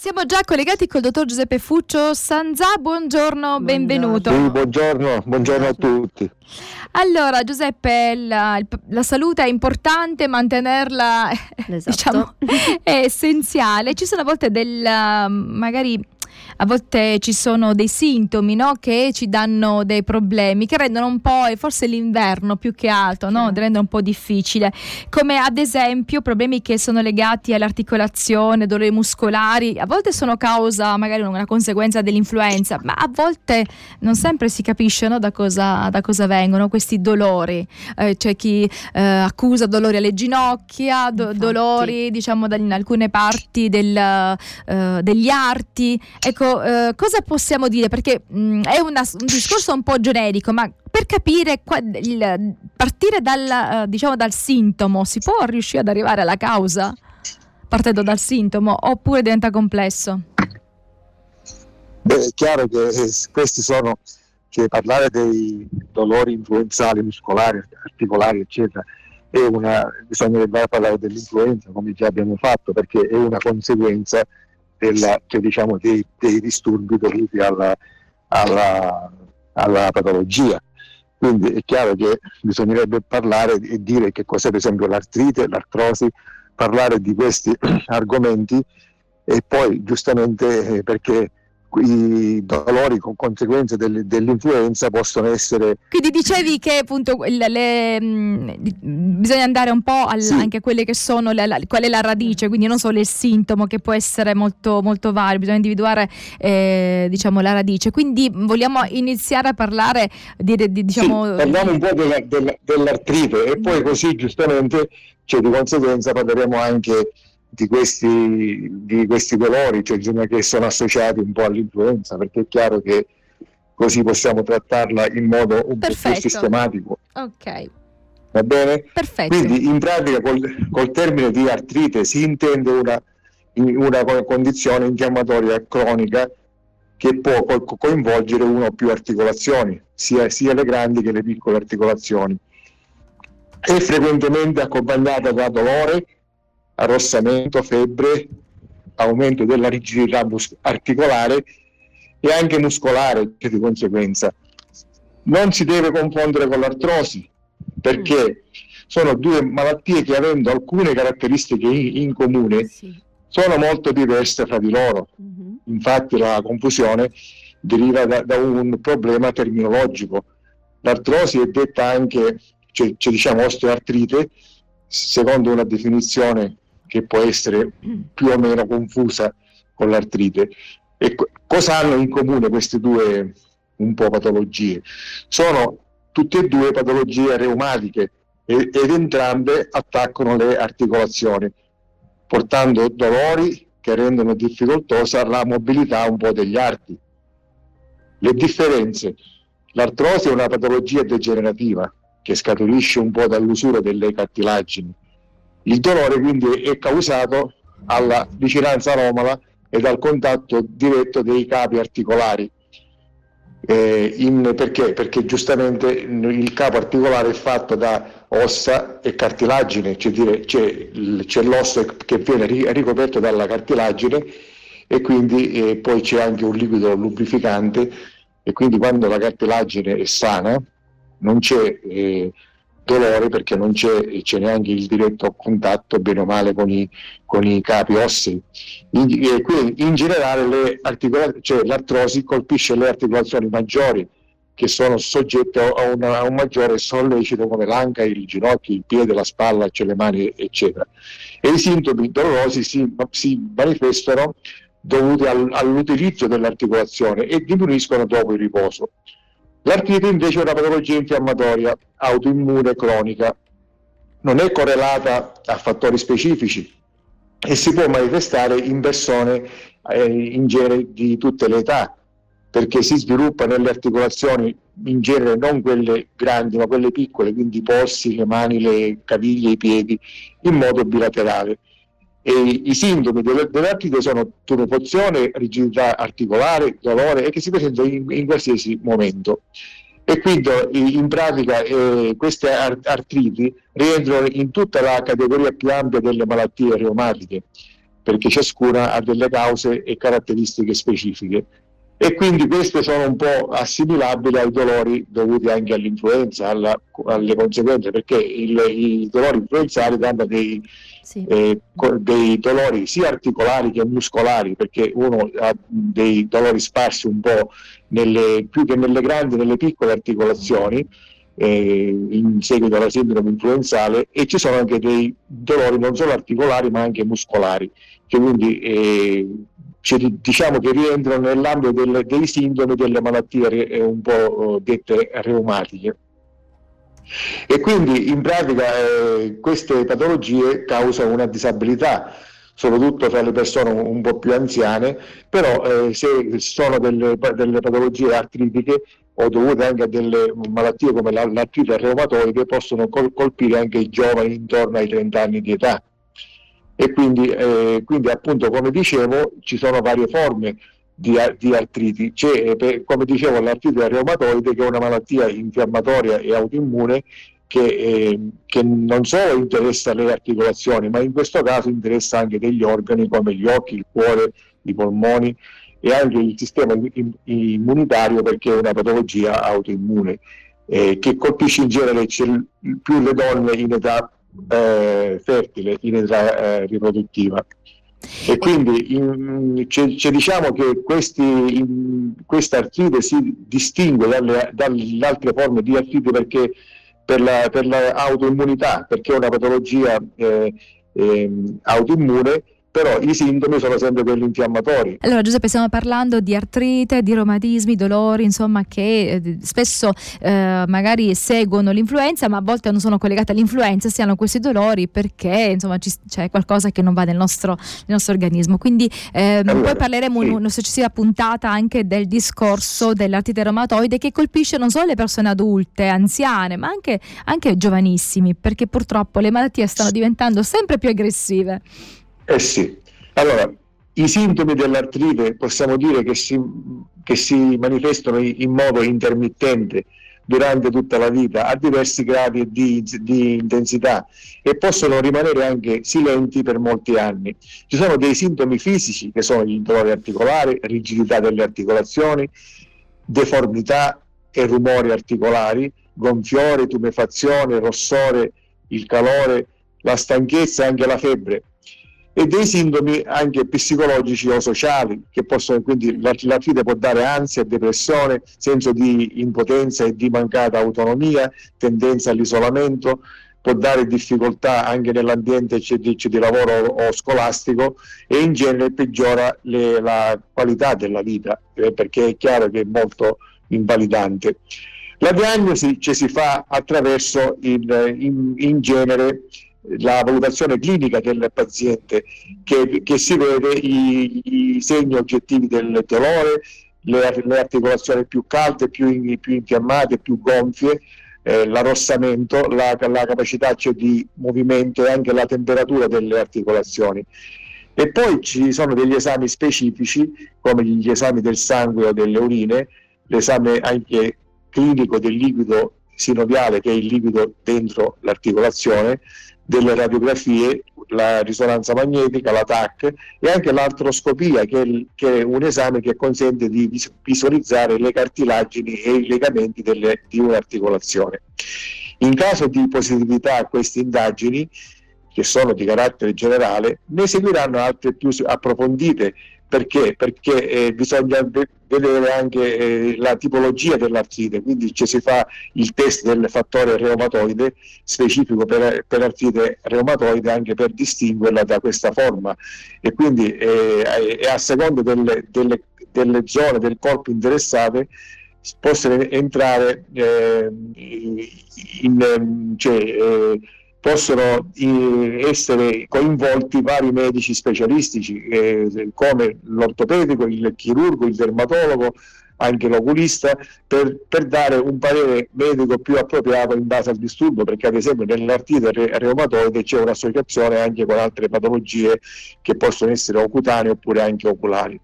Siamo già collegati col dottor Giuseppe Fuccio Sanzà, buongiorno, benvenuto. Sì, buongiorno, buongiorno a tutti. Allora Giuseppe, la, la, salute è importante, mantenerla esatto. diciamo, è essenziale. Ci sono a volte del, magari a volte ci sono dei sintomi no? che ci danno dei problemi, che rendono un po', e forse l'inverno più che altro, no? rendono un po' difficile, come ad esempio problemi che sono legati all'articolazione, dolori muscolari, a volte sono causa, magari una conseguenza dell'influenza, ma a volte non sempre si capisce no? da, cosa, da, cosa, vengono questi dolori. Eh, c'è chi eh, accusa dolori alle ginocchia, do, dolori diciamo in alcune parti del, eh, degli arti. Ecco, eh, cosa possiamo dire? Perché mh, mm, è una, un discorso un po' generico, ma per capire, qua, il, partire dal, uh, diciamo, dal sintomo, si può riuscire ad arrivare alla causa partendo dal sintomo oppure diventa complesso? Beh, è chiaro che eh, questi sono, cioè parlare dei dolori influenzali muscolari, articolari, eccetera, una, bisognerebbe parlare dell'influenza come già abbiamo fatto perché è una conseguenza della, cioè, diciamo, dei, dei, disturbi dovuti alla, alla, alla, patologia. Quindi è chiaro che bisognerebbe parlare e dire che cos'è per esempio l'artrite, l'artrosi, parlare di questi argomenti e poi giustamente eh, perché i dolori con conseguenze del, dell'influenza possono essere... Quindi dicevi che appunto le, le, mh, bisogna andare un po' al, sì. anche a quelle che sono, la, la, qual è la radice, quindi non solo il sintomo che può essere molto, molto vario, bisogna individuare eh, diciamo, la radice. Quindi vogliamo iniziare a parlare di... di diciamo... Sì, parliamo un po' della, della, dell'artrite e poi così giustamente, cioè, di conseguenza parleremo anche di questi, di questi dolori, cioè che sono associati un po' all'influenza, perché è chiaro che così possiamo trattarla in modo un Perfetto. po' più sistematico. Ok. Va bene? Perfetto. Quindi in pratica col, col termine di artrite si intende una, una condizione infiammatoria cronica che può co- coinvolgere una o più articolazioni, sia, sia le grandi che le piccole articolazioni. È frequentemente accompagnata da dolore, arrossamento, febbre, aumento della rigidità mus- articolare e anche muscolare di conseguenza. Non si deve confondere con l'artrosi perché sono due malattie che avendo alcune caratteristiche in, in comune sì. sono molto diverse fra di loro. Uh-huh. Infatti la confusione deriva da, da, un problema terminologico. L'artrosi è detta anche, cioè, cioè diciamo osteoartrite, secondo una definizione che può essere più o meno confusa con l'artrite. E cosa hanno in comune queste due un po' patologie? Sono tutte e due patologie reumatiche ed entrambe attaccano le articolazioni, portando dolori che rendono difficoltosa la mobilità un po' degli arti. Le differenze. L'artrosi è una patologia degenerativa che scaturisce un po' dall'usura delle cartilagini il dolore quindi è causato alla vicinanza anomala e dal contatto diretto dei capi articolari. Eh, in, perché? Perché giustamente il capo articolare è fatto da ossa e cartilagine, cioè dire, c'è, c'è l'osso che viene ricoperto dalla cartilagine e quindi eh, poi c'è anche un liquido lubrificante e quindi quando la cartilagine è sana non c'è eh, dolore perché non c'è, c'è, neanche il diretto contatto bene o male con i, con i capi ossei. In, quindi in generale cioè, l'artrosi colpisce le articolazioni maggiori che sono soggette a, una, a, un maggiore sollecito come l'anca, il ginocchio, il piede, la spalla, cioè le mani eccetera. E i sintomi dolorosi si, si manifestano dovuti al, all'utilizzo dell'articolazione e diminuiscono dopo il riposo. L'artrite invece è una patologia infiammatoria autoimmune cronica, non è correlata a fattori specifici e si può manifestare in persone eh, in genere di tutte le età, perché si sviluppa nelle articolazioni in genere non quelle grandi ma quelle piccole, quindi i polsi, le mani, le caviglie, i piedi, in modo bilaterale. E I sintomi dell'artrite sono tumefazione, rigidità articolare, dolore e che si presenta in, in qualsiasi momento. E quindi in pratica eh, queste artriti rientrano in tutta la categoria più ampia delle malattie reumatiche. perché ciascuna ha delle cause e caratteristiche specifiche. E quindi queste sono un po' assimilabili ai dolori dovuti anche all'influenza, alla, alle conseguenze, perché il, i dolori influenzali danno dei, sì. eh, dei dolori sia articolari che muscolari, perché uno ha dei dolori sparsi un po' nelle, più che nelle grandi, nelle piccole articolazioni, eh, in seguito alla sindrome influenzale, e ci sono anche dei dolori non solo articolari ma anche muscolari, che quindi eh, diciamo che rientrano nell'ambito del, dei sintomi delle malattie eh, un po' eh, dette reumatiche. E quindi in pratica eh, queste patologie causano una disabilità, soprattutto tra le persone un po' più anziane, però eh, se sono delle, delle, patologie artritiche o dovute anche a delle malattie come l'artrite reumatoide possono col- colpire anche i giovani intorno ai 30 anni di età. E quindi, eh, quindi appunto come dicevo ci sono varie forme di, di artriti. C'è, per, come dicevo, l'artrite reumatoide che è una malattia infiammatoria e autoimmune che, eh, che, non solo interessa le articolazioni, ma in questo caso interessa anche degli organi come gli occhi, il cuore, i polmoni e anche il sistema immunitario perché è una patologia autoimmune eh, che colpisce in genere più le donne in età eh, fertile in età eh, riproduttiva. E quindi in, c- c- diciamo che questa artrite si distingue dalle, dalle, altre forme di artrite perché per, la, per l'autoimmunità, perché è una patologia eh, eh, autoimmune però i sintomi sono sempre quelli infiammatori. Allora Giuseppe stiamo parlando di artrite, di romatismi, dolori, insomma che eh, spesso eh, magari seguono l'influenza ma a volte non sono collegate all'influenza, si hanno questi dolori perché insomma ci, c'è qualcosa che non va nel nostro, nel nostro organismo. Quindi eh, allora, poi parleremo sì. in una successiva puntata anche del discorso dell'artrite reumatoide che colpisce non solo le persone adulte, anziane ma anche, anche giovanissimi perché purtroppo le malattie stanno diventando sempre più aggressive. Eh sì, allora i sintomi dell'artrite possiamo dire che si, che si manifestano in modo intermittente durante tutta la vita a diversi gradi di, di, intensità e possono rimanere anche silenti per molti anni. Ci sono dei sintomi fisici che sono il dolore articolare, rigidità delle articolazioni, deformità e rumori articolari, gonfiore, tumefazione, rossore, il calore, la stanchezza e anche la febbre e dei sintomi anche psicologici o sociali, che possono quindi l'artrite può dare ansia, depressione, senso di impotenza e di mancata autonomia, tendenza all'isolamento, può dare difficoltà anche nell'ambiente di, lavoro o scolastico e in genere peggiora le, la qualità della vita, eh, perché è chiaro che è molto invalidante. La diagnosi ci si fa attraverso il, in, in genere la valutazione clinica del paziente che, che si vede i, i, segni oggettivi del dolore, le, le articolazioni più calde, più, in, più infiammate, più gonfie, eh, l'arrossamento, la, la capacità cioè, di movimento e anche la temperatura delle articolazioni. E poi ci sono degli esami specifici come gli esami del sangue o delle urine, l'esame anche clinico del liquido sinoviale che è il liquido dentro l'articolazione, delle radiografie, la risonanza magnetica, la TAC e anche l'artroscopia che è, che è, un esame che consente di visualizzare le cartilagini e i legamenti delle, di un'articolazione. In caso di positività a queste indagini, che sono di carattere generale, ne seguiranno altre più approfondite perché? Perché eh, bisogna vedere anche eh, la tipologia dell'artrite, quindi ci si fa il test del fattore reumatoide specifico per, per artrite reumatoide anche per distinguerla da questa forma e quindi eh, a seconda delle, delle, delle, zone del corpo interessate possono entrare eh, in, cioè, eh, possono eh, essere coinvolti vari medici specialistici eh, come l'ortopedico, il chirurgo, il dermatologo, anche l'oculista, per, per, dare un parere medico più appropriato in base al disturbo, perché ad esempio nell'artrite reumatoide c'è un'associazione anche con altre patologie che possono essere ocutanee oppure anche oculari.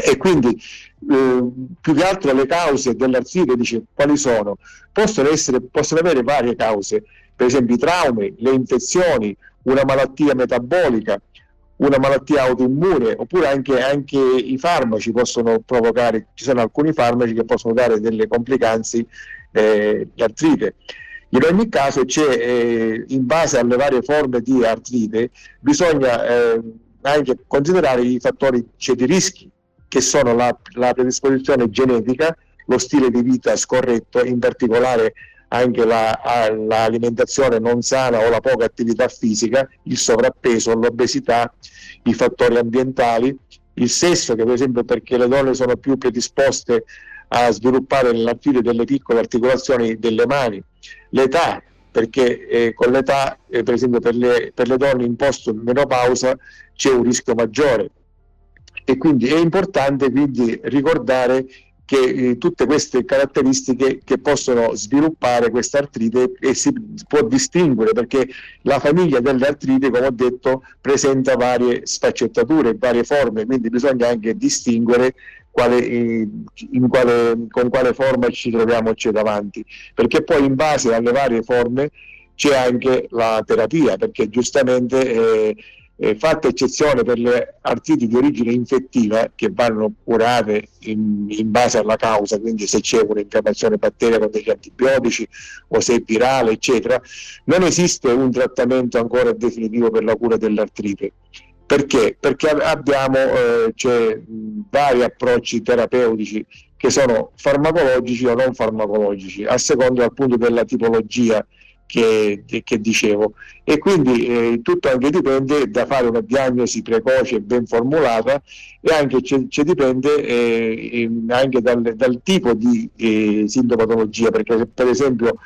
E quindi eh, più che altro le cause dell'artrite, dice quali sono? Possono, essere, possono avere varie cause, per esempio i traumi, le infezioni, una malattia metabolica una malattia autoimmune, oppure anche, anche, i farmaci possono provocare, ci sono alcuni farmaci che possono dare delle complicanze eh, di artrite. In ogni caso eh, in base alle varie forme di artrite, bisogna eh, anche considerare i fattori cioè, di rischi, che sono la, la predisposizione genetica, lo stile di vita scorretto, in particolare anche la, l'alimentazione non sana o la poca attività fisica, il sovrappeso, l'obesità, i fattori ambientali, il sesso che per esempio perché le donne sono più predisposte a sviluppare nell'artiglio delle piccole articolazioni delle mani, l'età perché eh, con l'età eh, per esempio per le, per le donne in post menopausa c'è un rischio maggiore. E quindi è importante quindi ricordare che eh, tutte queste caratteristiche che possono sviluppare questa artrite e si può distinguere perché la famiglia delle artrite, come ho detto, presenta varie sfaccettature, varie forme, quindi bisogna anche distinguere quale, eh, quale, con quale forma ci troviamo c'è davanti, perché poi in base alle varie forme c'è anche la terapia, perché giustamente eh, eh, fatta eccezione per le artriti di origine infettiva che vanno curate in, in, base alla causa, quindi se c'è un'infiammazione batterica con degli antibiotici o se è virale, eccetera, non esiste un trattamento ancora definitivo per la cura dell'artrite. Perché? Perché abbiamo eh, cioè, vari approcci terapeutici che sono farmacologici o non farmacologici, a seconda appunto della tipologia che, che, dicevo. E quindi eh, tutto anche dipende da fare una diagnosi precoce e ben formulata e anche ci dipende eh, anche dal, dal, tipo di eh, sintomatologia perché per esempio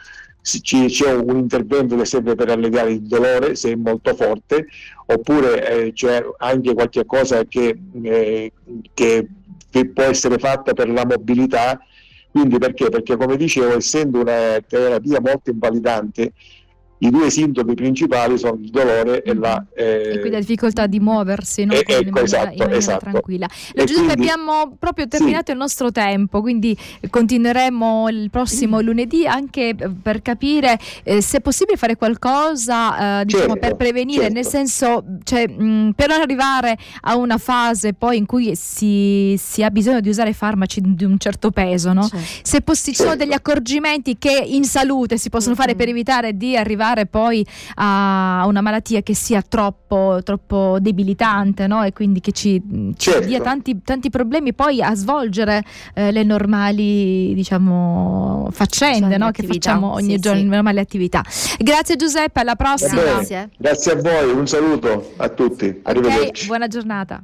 c'è un intervento che serve per alleviare il dolore se è molto forte oppure eh, c'è anche qualche cosa che, eh, che può essere fatta per la mobilità quindi perché? Perché come dicevo, essendo una terapia molto invalidante, i due sintomi principali sono il dolore e la... Eh... E quindi la difficoltà di muoversi no? eh, ecco, in maniera, esatto, in maniera esatto. tranquilla. Lo Giuseppe quindi... abbiamo proprio terminato sì. il nostro tempo, quindi continueremo il prossimo mm. lunedì anche per capire eh, se è possibile fare qualcosa eh, diciamo, certo, per prevenire, certo. nel senso cioè, mh, per non arrivare a una fase poi in cui si, si, ha bisogno di usare farmaci di un certo peso, no? certo. se possi- ci sono certo. degli accorgimenti che in salute si possono mm-hmm. fare per evitare di arrivare arrivare poi a una malattia che sia troppo, troppo debilitante no? e quindi che ci, ci certo. dia tanti, tanti, problemi poi a svolgere eh, le normali diciamo, faccende no? che facciamo ogni sì, giorno, sì. le normali attività. Grazie Giuseppe, alla prossima. Grazie. Grazie a voi, un saluto a tutti. Arrivederci. Okay, buona giornata.